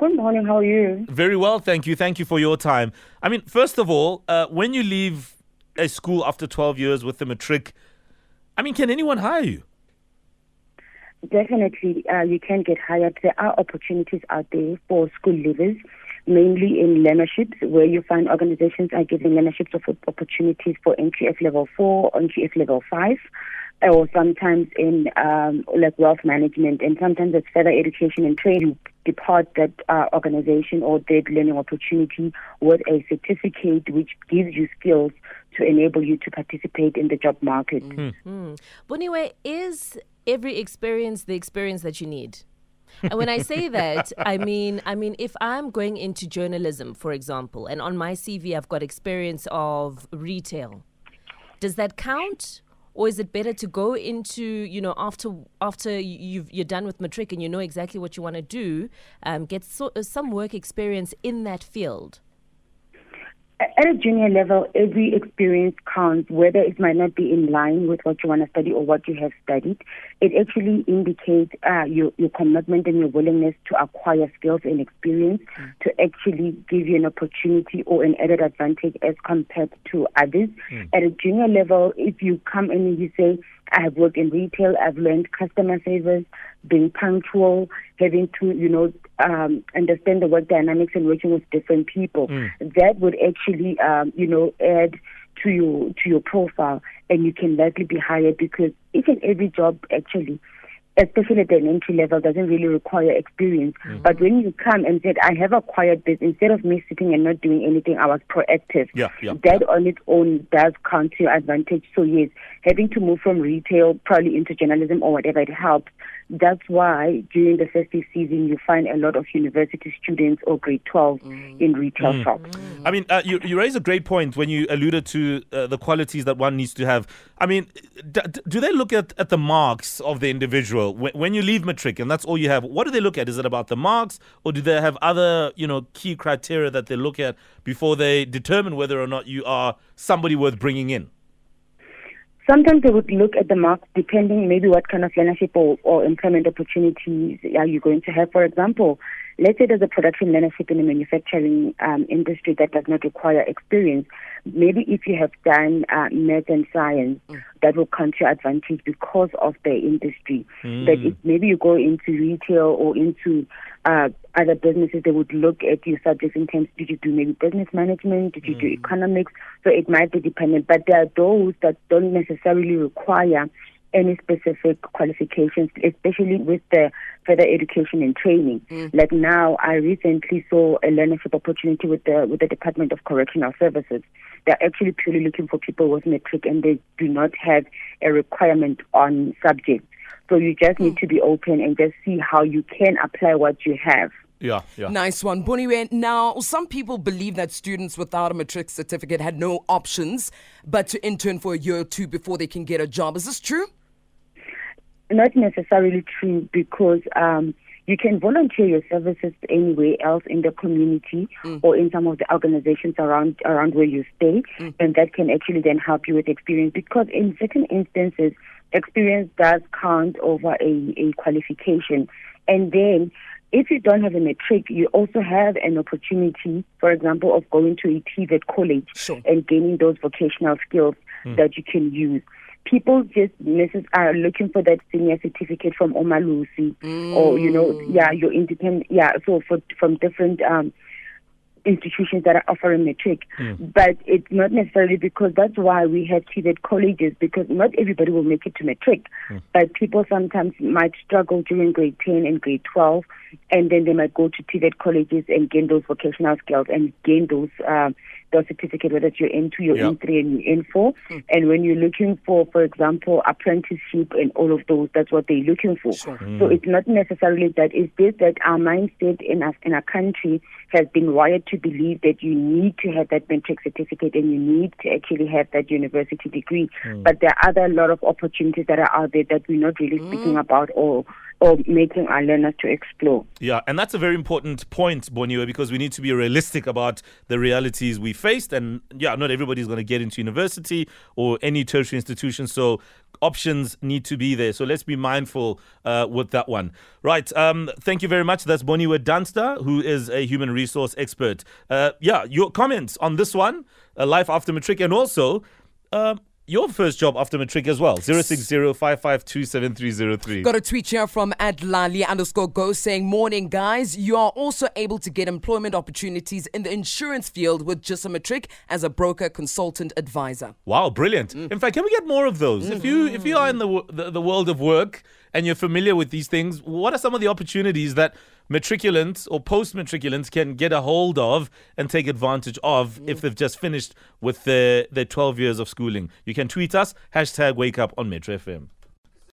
Good morning. How are you? Very well, thank you. Thank you for your time. I mean, first of all, uh, when you leave a school after 12 years with a matric, I mean, can anyone hire you? Definitely, uh, you can get hired. There are opportunities out there for school leavers, mainly in learnerships, where you find organizations are giving learnerships of opportunities for NQF level 4, NQF level 5 or sometimes in um, like wealth management, and sometimes it's further education and training. Depart that uh, organization or that learning opportunity with a certificate which gives you skills to enable you to participate in the job market. Mm-hmm. Boniwe, is every experience the experience that you need? and when I say that, I mean, I mean, if I'm going into journalism, for example, and on my CV I've got experience of retail, does that count? Or is it better to go into you know after after you've you're done with matric and you know exactly what you want to do um, get so, uh, some work experience in that field at a junior level, every experience counts, whether it might not be in line with what you want to study or what you have studied. It actually indicates uh, your, your commitment and your willingness to acquire skills and experience mm. to actually give you an opportunity or an added advantage as compared to others. Mm. At a junior level, if you come in and you say, I have worked in retail. I've learned customer service, being punctual, having to, you know, um, understand the work dynamics and working with different people. Mm. That would actually, um, you know, add to your to your profile, and you can likely be hired because each and every job actually especially at an entry level, doesn't really require experience. Mm-hmm. But when you come and said, I have acquired this, instead of me sitting and not doing anything, I was proactive. Yeah, yeah, that yeah. on its own does count to your advantage. So, yes, having to move from retail probably into journalism or whatever, it helps. That's why during the festive season, you find a lot of university students or grade 12 mm. in retail mm. shops. Mm. I mean, uh, you, you raise a great point when you alluded to uh, the qualities that one needs to have. I mean, d- do they look at, at the marks of the individual when, when you leave matric and that's all you have? What do they look at? Is it about the marks or do they have other, you know, key criteria that they look at before they determine whether or not you are somebody worth bringing in? Sometimes they would look at the mark depending maybe what kind of learnership or, or employment opportunities are you going to have. For example, let's say there's a production learnership in the manufacturing um, industry that does not require experience. Maybe if you have done uh, math and science, mm. that will count to your advantage because of the industry. Mm. But if maybe you go into retail or into uh, other businesses, they would look at your subjects in terms, did you do maybe business management? Did you mm. do economics? So it might be dependent. But there are those that don't necessarily require any specific qualifications, especially with the further education and training. Mm. Like now, I recently saw a learnership opportunity with the with the Department of Correctional Services. They're actually purely looking for people with matric, and they do not have a requirement on subjects. So you just need to be open and just see how you can apply what you have. Yeah, yeah. Nice one. Boniwe, now some people believe that students without a matric certificate had no options but to intern for a year or two before they can get a job. Is this true? Not necessarily true because um, you can volunteer your services anywhere else in the community mm. or in some of the organizations around around where you stay, mm. and that can actually then help you with experience. Because in certain instances, experience does count over a, a qualification. And then if you don't have a matric, you also have an opportunity, for example, of going to a TVET college sure. and gaining those vocational skills mm. that you can use. People just misses are looking for that senior certificate from Umalusi mm. or you know, mm. yeah, you're independent, yeah. So for from different um, institutions that are offering matric. Mm. But it's not necessarily because that's why we have TVET colleges because not everybody will make it to matric. Mm. But people sometimes might struggle during grade 10 and grade 12 and then they might go to TVET colleges and gain those vocational skills and gain those uh, those certificate, whether it's your N2, your yep. N3, and your N4. Mm. And when you're looking for, for example, apprenticeship and all of those, that's what they're looking for. Sure. Mm. So it's not necessarily that. It's just that our mindset in our, in our country has been wired to believe that you need to have that matric certificate and you need to actually have that university degree. Mm. But there are other lot of opportunities that are out there that we're not really speaking mm. about or or making our learners to explore. Yeah, and that's a very important point, Boniwe, because we need to be realistic about the realities we faced. And yeah, not everybody's going to get into university or any tertiary institution. So options need to be there. So let's be mindful uh, with that one. Right. Um, thank you very much. That's Boniwe Dunster, who is a human resource expert. Uh, yeah, your comments on this one, uh, life after matric, and also. Your first job after matric as well. 060 Got a tweet here from at Lali underscore go saying, Morning guys. You are also able to get employment opportunities in the insurance field with just a matric as a broker consultant advisor. Wow, brilliant. Mm. In fact, can we get more of those? Mm. If you if you are in the, the the world of work and you're familiar with these things, what are some of the opportunities that matriculants or post matriculants can get a hold of and take advantage of mm. if they've just finished with their, their 12 years of schooling? You can tweet us, hashtag wake up on Metro FM.